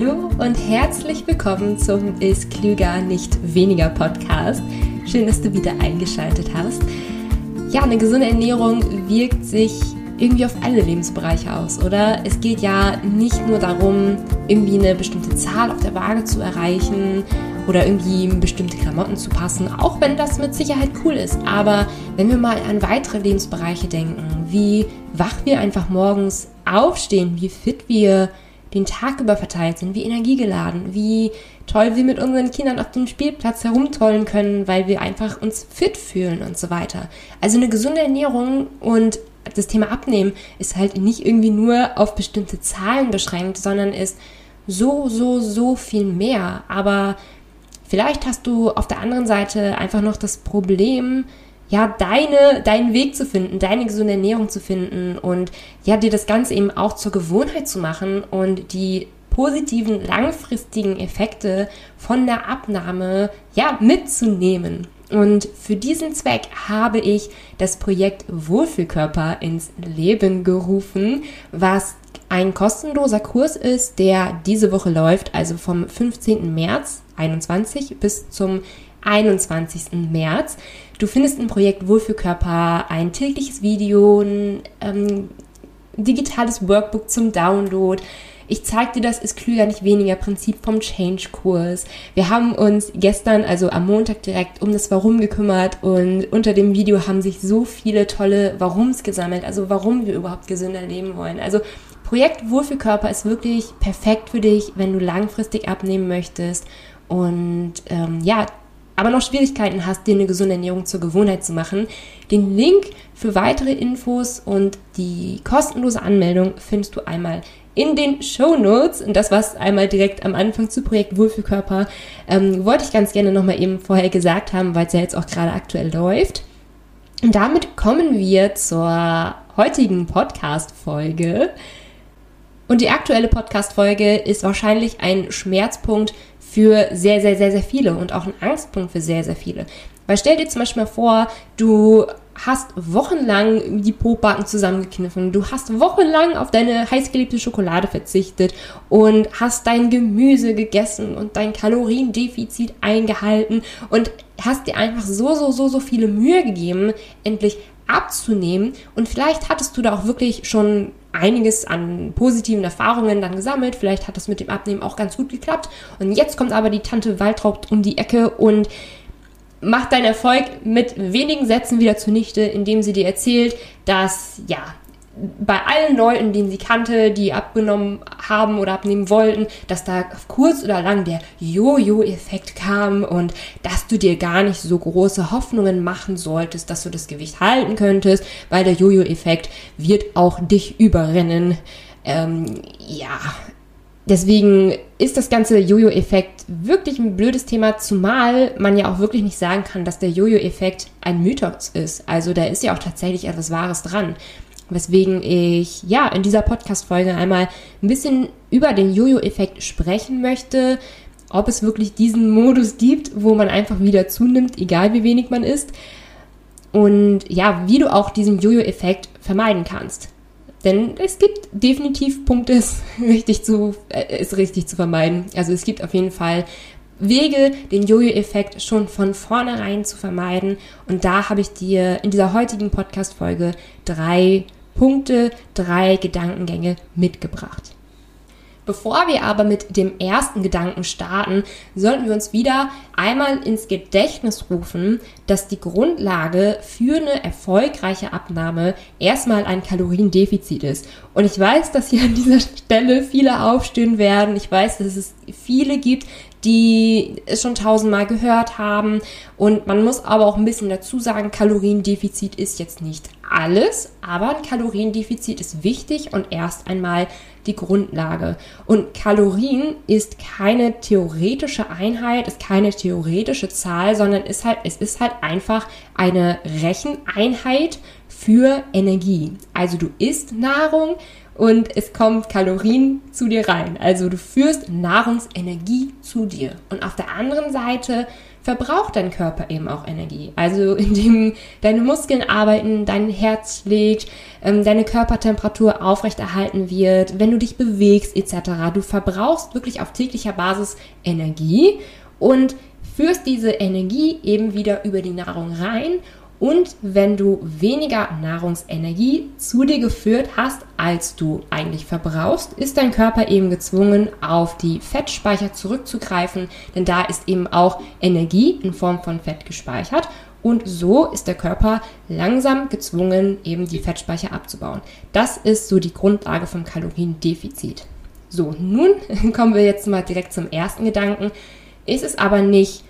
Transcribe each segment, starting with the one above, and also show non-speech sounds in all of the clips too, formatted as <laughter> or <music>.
Hallo und herzlich willkommen zum Ist Klüger nicht weniger Podcast. Schön, dass du wieder eingeschaltet hast. Ja, eine gesunde Ernährung wirkt sich irgendwie auf alle Lebensbereiche aus, oder? Es geht ja nicht nur darum, irgendwie eine bestimmte Zahl auf der Waage zu erreichen oder irgendwie bestimmte Klamotten zu passen, auch wenn das mit Sicherheit cool ist. Aber wenn wir mal an weitere Lebensbereiche denken, wie wach wir einfach morgens aufstehen, wie fit wir den Tag über verteilt sind, wie energiegeladen, wie toll wir mit unseren Kindern auf dem Spielplatz herumtollen können, weil wir einfach uns fit fühlen und so weiter. Also eine gesunde Ernährung und das Thema Abnehmen ist halt nicht irgendwie nur auf bestimmte Zahlen beschränkt, sondern ist so, so, so viel mehr. Aber vielleicht hast du auf der anderen Seite einfach noch das Problem, ja, deine, deinen Weg zu finden, deine gesunde Ernährung zu finden und ja, dir das Ganze eben auch zur Gewohnheit zu machen und die positiven langfristigen Effekte von der Abnahme ja mitzunehmen. Und für diesen Zweck habe ich das Projekt Wohlfühlkörper ins Leben gerufen, was ein kostenloser Kurs ist, der diese Woche läuft, also vom 15. März 21 bis zum 21. März. Du findest im Projekt Wohlfühlkörper ein tägliches Video, ein ähm, digitales Workbook zum Download. Ich zeige dir das ist klüger, nicht weniger Prinzip vom Change-Kurs. Wir haben uns gestern, also am Montag direkt, um das Warum gekümmert und unter dem Video haben sich so viele tolle Warums gesammelt, also warum wir überhaupt gesünder leben wollen. Also Projekt Wohlfühlkörper ist wirklich perfekt für dich, wenn du langfristig abnehmen möchtest und ähm, ja, aber noch Schwierigkeiten hast, dir eine gesunde Ernährung zur Gewohnheit zu machen, den Link für weitere Infos und die kostenlose Anmeldung findest du einmal in den Show Notes. Und das war es einmal direkt am Anfang zu Projekt Wohlfühlkörper. Ähm, wollte ich ganz gerne nochmal eben vorher gesagt haben, weil es ja jetzt auch gerade aktuell läuft. Und damit kommen wir zur heutigen Podcast-Folge. Und die aktuelle Podcast-Folge ist wahrscheinlich ein Schmerzpunkt für sehr, sehr, sehr, sehr viele und auch ein Angstpunkt für sehr, sehr viele. Weil stell dir zum Beispiel mal vor, du hast wochenlang die Pobacken zusammengekniffen, du hast wochenlang auf deine heißgeliebte Schokolade verzichtet und hast dein Gemüse gegessen und dein Kaloriendefizit eingehalten und hast dir einfach so, so, so, so viele Mühe gegeben, endlich abzunehmen und vielleicht hattest du da auch wirklich schon einiges an positiven Erfahrungen dann gesammelt. Vielleicht hat das mit dem Abnehmen auch ganz gut geklappt. Und jetzt kommt aber die Tante Waltraub um die Ecke und macht deinen Erfolg mit wenigen Sätzen wieder zunichte, indem sie dir erzählt, dass ja, bei allen Leuten, denen sie kannte, die abgenommen haben oder abnehmen wollten, dass da kurz oder lang der Jojo-Effekt kam und dass du dir gar nicht so große Hoffnungen machen solltest, dass du das Gewicht halten könntest, weil der Jojo-Effekt wird auch dich überrennen. Ähm, ja, deswegen ist das ganze Jojo-Effekt wirklich ein blödes Thema, zumal man ja auch wirklich nicht sagen kann, dass der Jojo-Effekt ein Mythos ist. Also da ist ja auch tatsächlich etwas Wahres dran. Weswegen ich ja in dieser Podcast-Folge einmal ein bisschen über den Jojo-Effekt sprechen möchte, ob es wirklich diesen Modus gibt, wo man einfach wieder zunimmt, egal wie wenig man isst. Und ja, wie du auch diesen Jojo-Effekt vermeiden kannst. Denn es gibt definitiv Punkte, <laughs> es richtig zu, äh, es richtig zu vermeiden. Also es gibt auf jeden Fall Wege, den Jojo-Effekt schon von vornherein zu vermeiden. Und da habe ich dir in dieser heutigen Podcast-Folge drei Punkte, drei Gedankengänge mitgebracht. Bevor wir aber mit dem ersten Gedanken starten, sollten wir uns wieder einmal ins Gedächtnis rufen, dass die Grundlage für eine erfolgreiche Abnahme erstmal ein Kaloriendefizit ist. Und ich weiß, dass hier an dieser Stelle viele aufstehen werden. Ich weiß, dass es viele gibt, die es schon tausendmal gehört haben. Und man muss aber auch ein bisschen dazu sagen, Kaloriendefizit ist jetzt nicht alles, aber ein Kaloriendefizit ist wichtig und erst einmal die Grundlage. Und Kalorien ist keine theoretische Einheit, ist keine theoretische Zahl, sondern ist halt, es ist halt einfach eine Recheneinheit für Energie. Also du isst Nahrung, und es kommt Kalorien zu dir rein. Also du führst Nahrungsenergie zu dir. Und auf der anderen Seite verbraucht dein Körper eben auch Energie. Also <laughs> indem deine Muskeln arbeiten, dein Herz schlägt, ähm, deine Körpertemperatur aufrechterhalten wird, wenn du dich bewegst etc. Du verbrauchst wirklich auf täglicher Basis Energie und führst diese Energie eben wieder über die Nahrung rein und wenn du weniger Nahrungsenergie zu dir geführt hast, als du eigentlich verbrauchst, ist dein Körper eben gezwungen, auf die Fettspeicher zurückzugreifen, denn da ist eben auch Energie in Form von Fett gespeichert. Und so ist der Körper langsam gezwungen, eben die Fettspeicher abzubauen. Das ist so die Grundlage vom Kaloriendefizit. So, nun <laughs> kommen wir jetzt mal direkt zum ersten Gedanken. Ist es aber nicht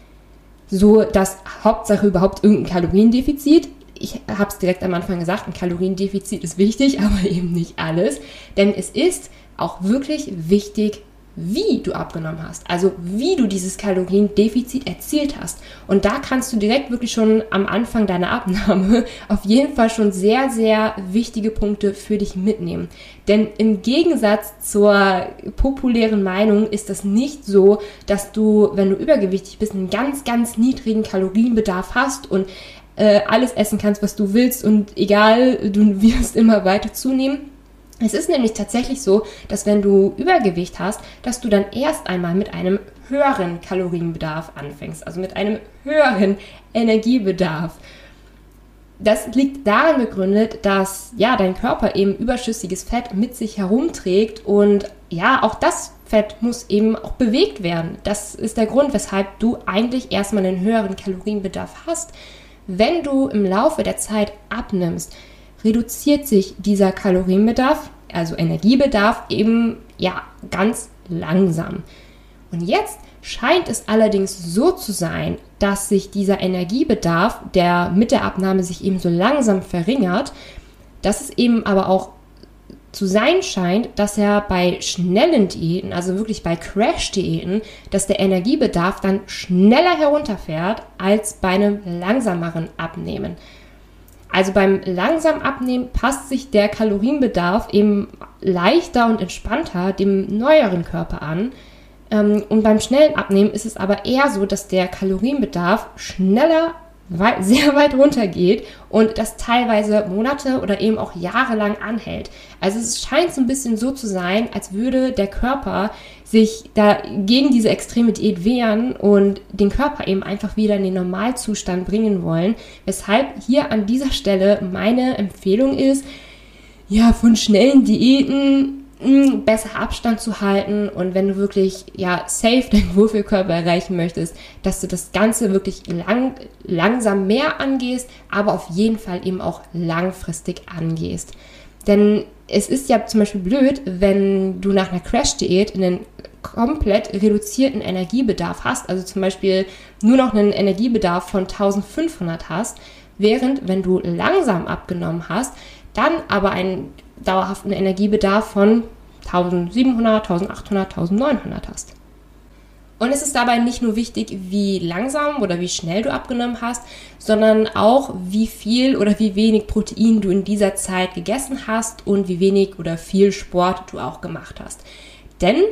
so dass Hauptsache überhaupt irgendein Kaloriendefizit. Ich habe es direkt am Anfang gesagt, ein Kaloriendefizit ist wichtig, <laughs> aber eben nicht alles. Denn es ist auch wirklich wichtig, wie du abgenommen hast, also wie du dieses Kaloriendefizit erzielt hast. Und da kannst du direkt wirklich schon am Anfang deiner Abnahme <laughs> auf jeden Fall schon sehr, sehr wichtige Punkte für dich mitnehmen. Denn im Gegensatz zur populären Meinung ist das nicht so, dass du, wenn du übergewichtig bist, einen ganz, ganz niedrigen Kalorienbedarf hast und äh, alles essen kannst, was du willst und egal, du wirst immer weiter zunehmen es ist nämlich tatsächlich so, dass wenn du Übergewicht hast, dass du dann erst einmal mit einem höheren Kalorienbedarf anfängst, also mit einem höheren Energiebedarf. Das liegt darin begründet, dass ja dein Körper eben überschüssiges Fett mit sich herumträgt und ja, auch das Fett muss eben auch bewegt werden. Das ist der Grund, weshalb du eigentlich erstmal einen höheren Kalorienbedarf hast. Wenn du im Laufe der Zeit abnimmst, reduziert sich dieser Kalorienbedarf, also Energiebedarf, eben ja ganz langsam. Und jetzt scheint es allerdings so zu sein, dass sich dieser Energiebedarf, der mit der Abnahme sich eben so langsam verringert, dass es eben aber auch zu sein scheint, dass er bei schnellen Diäten, also wirklich bei Crash-Diäten, dass der Energiebedarf dann schneller herunterfährt als bei einem langsameren Abnehmen. Also beim langsam Abnehmen passt sich der Kalorienbedarf eben leichter und entspannter dem neueren Körper an. Ähm, und beim schnellen Abnehmen ist es aber eher so, dass der Kalorienbedarf schneller <laughs> sehr weit runter geht und das teilweise Monate oder eben auch jahrelang anhält. Also es scheint so ein bisschen so zu sein, als würde der Körper sich da gegen diese extreme Diät wehren und den Körper eben einfach wieder in den Normalzustand bringen wollen. Weshalb hier an dieser Stelle meine Empfehlung ist, ja, von schnellen Diäten besser Abstand zu halten und wenn du wirklich ja safe deinen <laughs> Wohlfühlkörper erreichen möchtest, dass du das Ganze wirklich lang, langsam mehr angehst, aber auf jeden Fall eben auch langfristig angehst. Denn es ist ja zum Beispiel blöd, wenn du nach einer Crash-Diät einen komplett reduzierten Energiebedarf hast, also zum Beispiel nur noch einen Energiebedarf von 1500 hast, während wenn du langsam abgenommen hast, dann aber einen dauerhaften Energiebedarf von 1700, 1800, 1900 hast. Und es ist dabei nicht nur wichtig, wie langsam oder wie schnell du abgenommen hast, sondern auch, wie viel oder wie wenig Protein du in dieser Zeit gegessen hast und wie wenig oder viel Sport du auch gemacht hast. Denn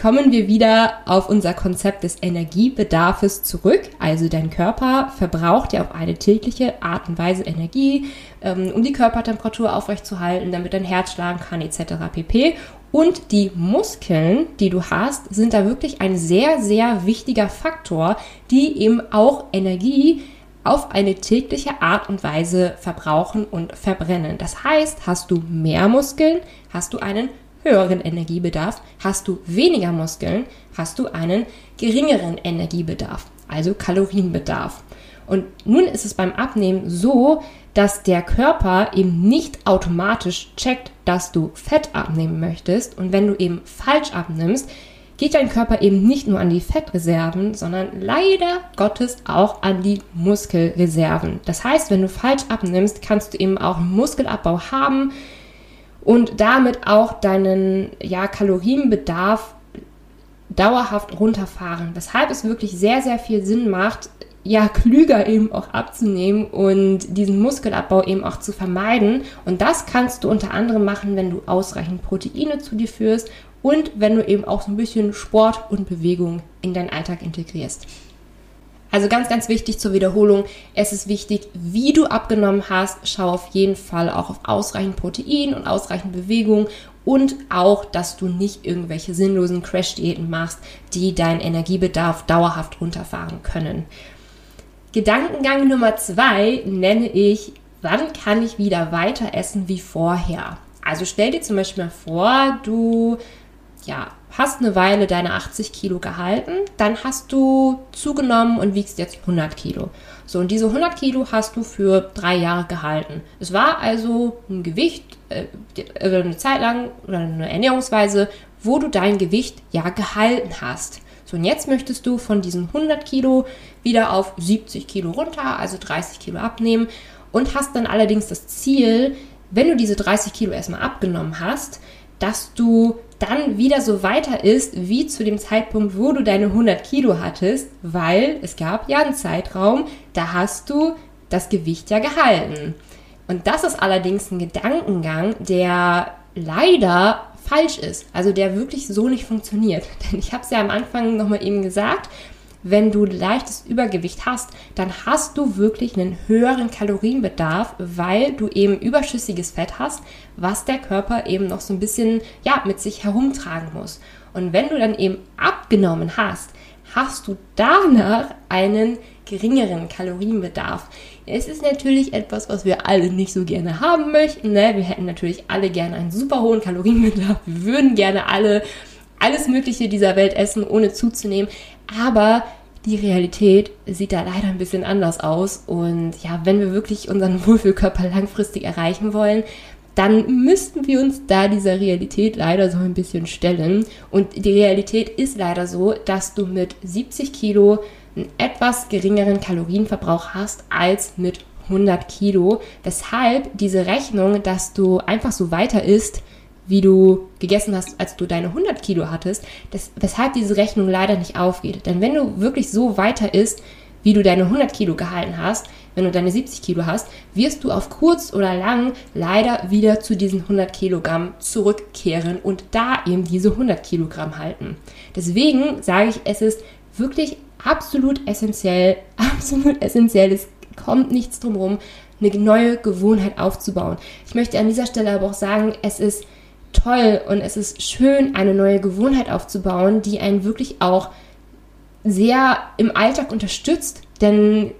kommen wir wieder auf unser Konzept des Energiebedarfes zurück. Also dein Körper verbraucht ja auf eine tägliche Art und Weise Energie, ähm, um die Körpertemperatur aufrechtzuerhalten, damit dein Herz schlagen kann etc. pp. Und die Muskeln, die du hast, sind da wirklich ein sehr, sehr wichtiger Faktor, die eben auch Energie auf eine tägliche Art und Weise verbrauchen und verbrennen. Das heißt, hast du mehr Muskeln, hast du einen höheren Energiebedarf. Hast du weniger Muskeln, hast du einen geringeren Energiebedarf, also Kalorienbedarf. Und nun ist es beim Abnehmen so, dass der Körper eben nicht automatisch checkt, dass du Fett abnehmen möchtest. Und wenn du eben falsch abnimmst, geht dein Körper eben nicht nur an die Fettreserven, sondern leider Gottes auch an die Muskelreserven. Das heißt, wenn du falsch abnimmst, kannst du eben auch einen Muskelabbau haben, und damit auch deinen ja, Kalorienbedarf dauerhaft runterfahren. Weshalb es wirklich sehr, sehr viel Sinn macht, ja, klüger eben auch abzunehmen und diesen Muskelabbau eben auch zu vermeiden. Und das kannst du unter anderem machen, wenn du ausreichend Proteine zu dir führst und wenn du eben auch so ein bisschen Sport und Bewegung in deinen Alltag integrierst. Also ganz, ganz wichtig zur Wiederholung. Es ist wichtig, wie du abgenommen hast. Schau auf jeden Fall auch auf ausreichend Protein und ausreichend Bewegung und auch, dass du nicht irgendwelche sinnlosen Crash-Diäten machst, die deinen Energiebedarf dauerhaft runterfahren können. Gedankengang Nummer zwei nenne ich, wann kann ich wieder weiter essen wie vorher? Also stell dir zum Beispiel mal vor, du ja, hast eine Weile deine 80 Kilo gehalten, dann hast du zugenommen und wiegst jetzt 100 Kilo. So, und diese 100 Kilo hast du für drei Jahre gehalten. Es war also ein Gewicht, äh, äh, eine Zeit lang oder eine Ernährungsweise, wo du dein Gewicht ja gehalten hast. So, und jetzt möchtest du von diesen 100 Kilo wieder auf 70 Kilo runter, also 30 Kilo abnehmen und hast dann allerdings das Ziel, wenn du diese 30 Kilo erstmal abgenommen hast, dass du dann wieder so weiter isst wie zu dem Zeitpunkt, wo du deine 100 Kilo hattest, weil es gab ja einen Zeitraum, da hast du das Gewicht ja gehalten. Und das ist allerdings ein Gedankengang, der leider falsch ist, also der wirklich so nicht funktioniert. <laughs> Denn ich habe es ja am Anfang nochmal eben gesagt, wenn du leichtes Übergewicht hast, dann hast du wirklich einen höheren Kalorienbedarf, weil du eben überschüssiges Fett hast, was der Körper eben noch so ein bisschen ja, mit sich herumtragen muss. Und wenn du dann eben abgenommen hast, hast du danach einen geringeren Kalorienbedarf. Es ist natürlich etwas, was wir alle nicht so gerne haben möchten. Ne? Wir hätten natürlich alle gerne einen super hohen Kalorienbedarf. Wir würden gerne alle alles Mögliche dieser Welt essen, ohne zuzunehmen. Aber die Realität sieht da leider ein bisschen anders aus. Und ja, wenn wir wirklich unseren <laughs> Wohlfühlkörper langfristig erreichen wollen, dann müssten wir uns da dieser Realität leider so ein bisschen stellen. Und die Realität ist leider so, dass du mit 70 Kilo einen etwas geringeren Kalorienverbrauch hast als mit 100 Kilo. Weshalb diese Rechnung, dass du einfach so weiter isst, wie du gegessen hast, als du deine 100 Kilo hattest, das, weshalb diese Rechnung leider nicht aufgeht. Denn wenn du wirklich so weiter isst, wie du deine 100 Kilo gehalten hast, wenn du deine 70 Kilo hast, wirst du auf kurz oder lang leider wieder zu diesen 100 Kilogramm zurückkehren und da eben diese 100 Kilogramm halten. Deswegen sage ich, es ist wirklich absolut essentiell, <laughs> absolut essentiell, es kommt nichts drum eine neue Gewohnheit aufzubauen. Ich möchte an dieser Stelle aber auch sagen, es ist toll und es ist schön, eine neue Gewohnheit aufzubauen, die einen wirklich auch sehr im Alltag unterstützt. Denn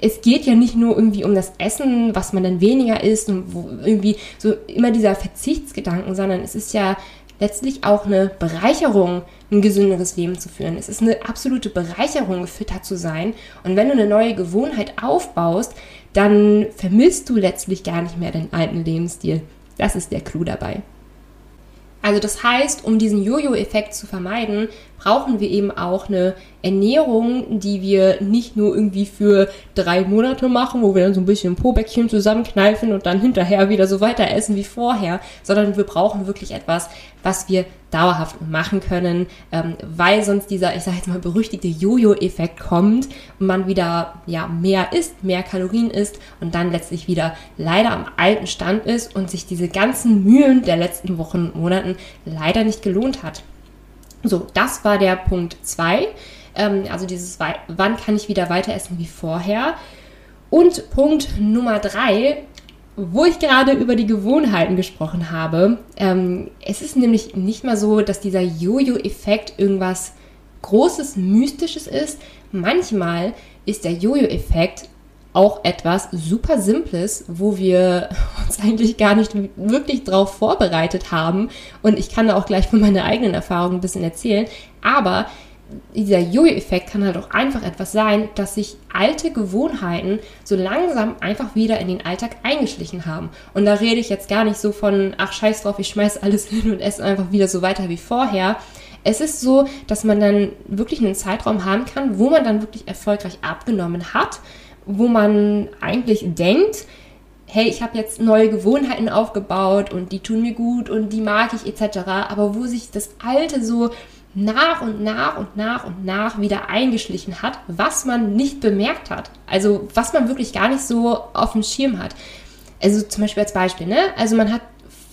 es geht ja nicht nur irgendwie um das Essen, was man dann weniger isst und irgendwie so immer dieser Verzichtsgedanken, sondern es ist ja letztlich auch eine Bereicherung, ein gesünderes Leben zu führen. Es ist eine absolute Bereicherung, fitter zu sein. Und wenn du eine neue Gewohnheit aufbaust, dann vermisst du letztlich gar nicht mehr deinen alten Lebensstil. Das ist der Clou dabei. Also das heißt, um diesen Jojo-Effekt zu vermeiden, brauchen wir eben auch eine Ernährung, die wir nicht nur irgendwie für drei Monate machen, wo wir dann so ein bisschen Po-Bäckchen zusammenkneifen und dann hinterher wieder so weiter essen wie vorher, sondern wir brauchen wirklich etwas, was wir dauerhaft machen können, ähm, weil sonst dieser, ich sage jetzt mal, berüchtigte Jojo-Effekt kommt und man wieder ja mehr isst, mehr Kalorien isst und dann letztlich wieder leider am alten Stand ist und sich diese ganzen Mühen der letzten Wochen und Monaten leider nicht gelohnt hat. So, das war der Punkt 2. Ähm, also dieses, wann kann ich wieder weiter essen wie vorher? Und Punkt Nummer 3, wo ich gerade über die Gewohnheiten gesprochen habe. Ähm, es ist nämlich nicht mal so, dass dieser Jojo-Effekt irgendwas Großes, Mystisches ist. Manchmal ist der Jojo-Effekt auch etwas super Simples, wo wir <laughs> uns eigentlich gar nicht wirklich drauf vorbereitet haben. Und ich kann da auch gleich von meiner eigenen Erfahrung ein bisschen erzählen. Aber dieser Jojo-Effekt kann halt auch einfach etwas sein, dass sich alte Gewohnheiten so langsam einfach wieder in den Alltag eingeschlichen haben. Und da rede ich jetzt gar nicht so von, ach scheiß drauf, ich schmeiß alles <laughs> hin und esse einfach wieder so weiter wie vorher. Es ist so, dass man dann wirklich einen Zeitraum haben kann, wo man dann wirklich erfolgreich abgenommen hat, wo man eigentlich denkt, hey, ich habe jetzt neue Gewohnheiten aufgebaut und die tun mir gut und die mag ich etc., aber wo sich das alte so nach und nach und nach und nach wieder eingeschlichen hat, was man nicht bemerkt hat. Also was man wirklich gar nicht so auf dem Schirm hat. Also zum Beispiel als Beispiel, ne? Also man hat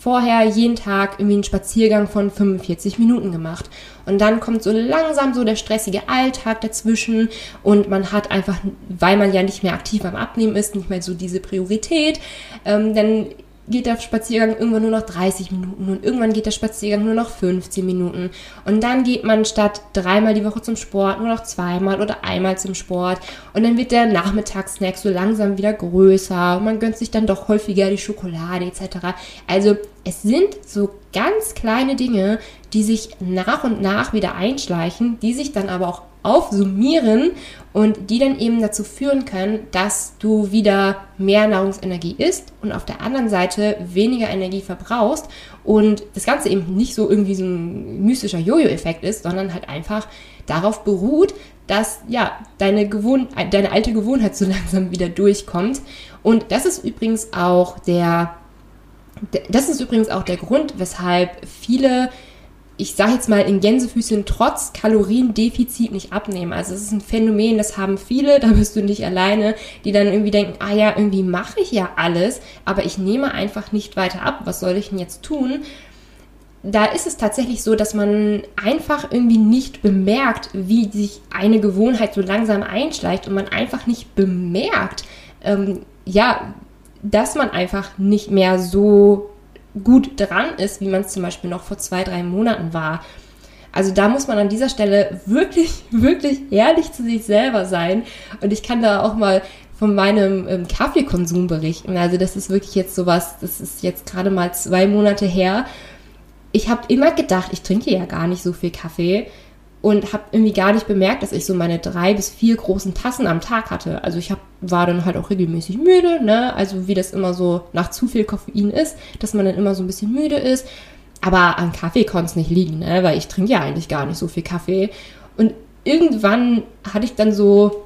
vorher jeden Tag irgendwie einen Spaziergang von 45 Minuten gemacht. Und dann kommt so langsam so der stressige Alltag dazwischen und man hat einfach, weil man ja nicht mehr aktiv beim Abnehmen ist, nicht mehr so diese Priorität, ähm, dann geht der Spaziergang irgendwann nur noch 30 Minuten und irgendwann geht der Spaziergang nur noch 15 Minuten. Und dann geht man statt dreimal die Woche zum Sport nur noch zweimal oder einmal zum Sport. Und dann wird der Nachmittagssnack so langsam wieder größer. Man gönnt sich dann doch häufiger die Schokolade etc. Also es sind so ganz kleine Dinge, die sich nach und nach wieder einschleichen, die sich dann aber auch aufsummieren und die dann eben dazu führen können, dass du wieder mehr Nahrungsenergie isst und auf der anderen Seite weniger Energie verbrauchst und das Ganze eben nicht so irgendwie so ein mystischer Jojo-Effekt ist, sondern halt einfach darauf beruht, dass ja deine, Gewohn deine alte Gewohnheit so <laughs> langsam wieder durchkommt. Und das ist übrigens auch der, das ist übrigens auch der Grund, weshalb viele ich sage jetzt mal in Gänsefüßchen, trotz Kaloriendefizit nicht abnehmen. Also es ist ein Phänomen, das haben viele, <laughs> da bist du nicht alleine, die dann irgendwie denken, ah ja, irgendwie mache ich ja alles, aber ich nehme einfach nicht weiter ab. Was soll ich denn jetzt tun? Da ist es tatsächlich so, dass man einfach irgendwie nicht bemerkt, wie sich eine Gewohnheit so langsam einschleicht und man einfach nicht bemerkt, ähm, ja, dass man einfach nicht mehr so gut dran ist, wie man es zum Beispiel noch vor zwei, drei Monaten war. Also da muss man an dieser Stelle wirklich, <laughs> wirklich ehrlich zu sich selber sein. Und ich kann da auch mal von meinem ähm, Kaffeekonsum berichten. Also das ist wirklich jetzt sowas, das ist jetzt gerade mal zwei Monate her. Ich habe immer gedacht, ich trinke ja gar nicht so viel Kaffee und habe irgendwie gar nicht bemerkt, dass ich so meine drei bis vier großen Tassen am Tag hatte. Also ich hab, war dann halt auch regelmäßig müde, ne? Also wie das immer so nach zu viel Koffein ist, dass man dann immer so ein bisschen müde ist. Aber an Kaffee konnte es nicht liegen, ne? Weil ich trinke ja eigentlich gar nicht so viel Kaffee. Und irgendwann hatte ich dann so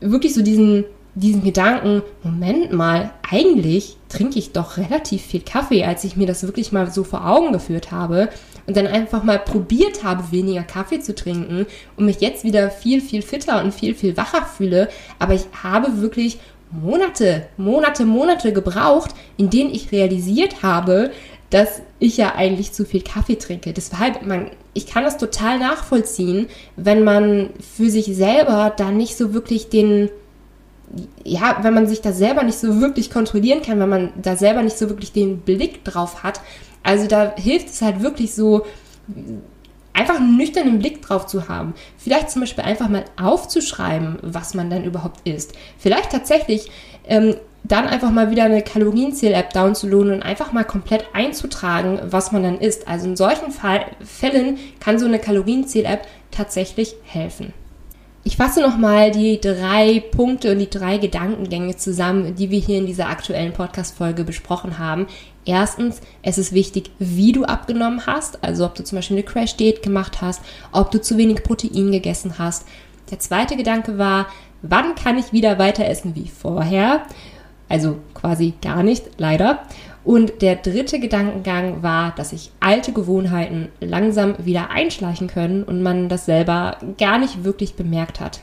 wirklich so diesen diesen Gedanken, Moment mal, eigentlich trinke ich doch relativ viel Kaffee, als ich mir das wirklich mal so vor Augen geführt habe und dann einfach mal probiert habe, weniger Kaffee zu trinken und mich jetzt wieder viel, viel fitter und viel, viel wacher fühle. Aber ich habe wirklich Monate, Monate, Monate gebraucht, in denen ich realisiert habe, dass ich ja eigentlich zu viel Kaffee trinke. Deshalb, man, ich kann das total nachvollziehen, wenn man für sich selber da nicht so wirklich den, ja, wenn man sich da selber nicht so wirklich kontrollieren kann, wenn man da selber nicht so wirklich den Blick drauf hat. Also da hilft es halt wirklich so, einfach einen nüchternen Blick drauf zu haben. Vielleicht zum Beispiel einfach mal aufzuschreiben, was man dann überhaupt isst. Vielleicht tatsächlich ähm, dann einfach mal wieder eine Kalorienzähl-App downzuladen und einfach mal komplett einzutragen, was man dann isst. Also in solchen Fall, Fällen kann so eine Kalorienzähl-App tatsächlich helfen. Ich fasse nochmal die drei Punkte und die drei Gedankengänge zusammen, die wir hier in dieser aktuellen Podcast-Folge besprochen haben. Erstens, es ist wichtig, wie du abgenommen hast, also ob du zum Beispiel eine Crash-Diät gemacht hast, ob du zu wenig Protein gegessen hast. Der zweite Gedanke war, wann kann ich wieder weiter essen wie vorher? Also quasi gar nicht, leider. Und der dritte Gedankengang war, dass sich alte Gewohnheiten langsam wieder einschleichen können und man das selber gar nicht wirklich bemerkt hat.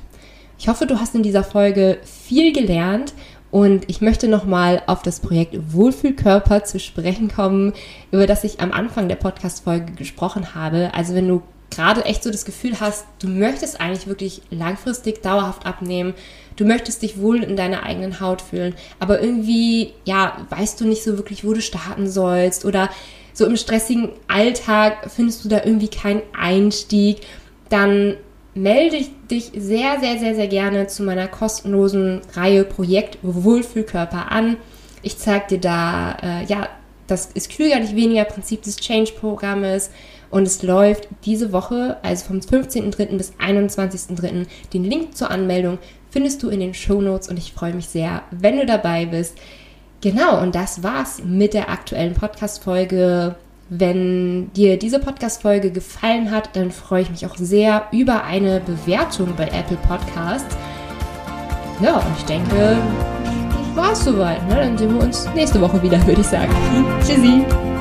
Ich hoffe, du hast in dieser Folge viel gelernt und ich möchte nochmal auf das Projekt Wohlfühlkörper zu sprechen kommen, über das ich am Anfang der Podcast-Folge gesprochen habe. Also wenn du gerade echt so das Gefühl hast, du möchtest eigentlich wirklich langfristig dauerhaft abnehmen, du möchtest dich wohl in deiner eigenen Haut fühlen, aber irgendwie, ja, weißt du nicht so wirklich, wo du starten sollst oder so im stressigen Alltag findest du da irgendwie keinen Einstieg, dann melde dich sehr, sehr, sehr, sehr gerne zu meiner kostenlosen Reihe Projekt Wohlfühlkörper an. Ich zeige dir da, äh, ja, das ist klüger nicht weniger Prinzip des Change-Programmes und es läuft diese Woche, also vom 15.03. bis 21.03. Den Link zur Anmeldung findest du in den Show Notes und ich freue mich sehr, wenn du dabei bist. Genau, und das war's mit der aktuellen Podcast-Folge. Wenn dir diese Podcast-Folge gefallen hat, dann freue ich mich auch sehr über eine Bewertung bei Apple Podcasts. Ja, und ich denke, das war's soweit. Ne? Dann sehen wir uns nächste Woche wieder, würde ich sagen. <laughs> Tschüssi!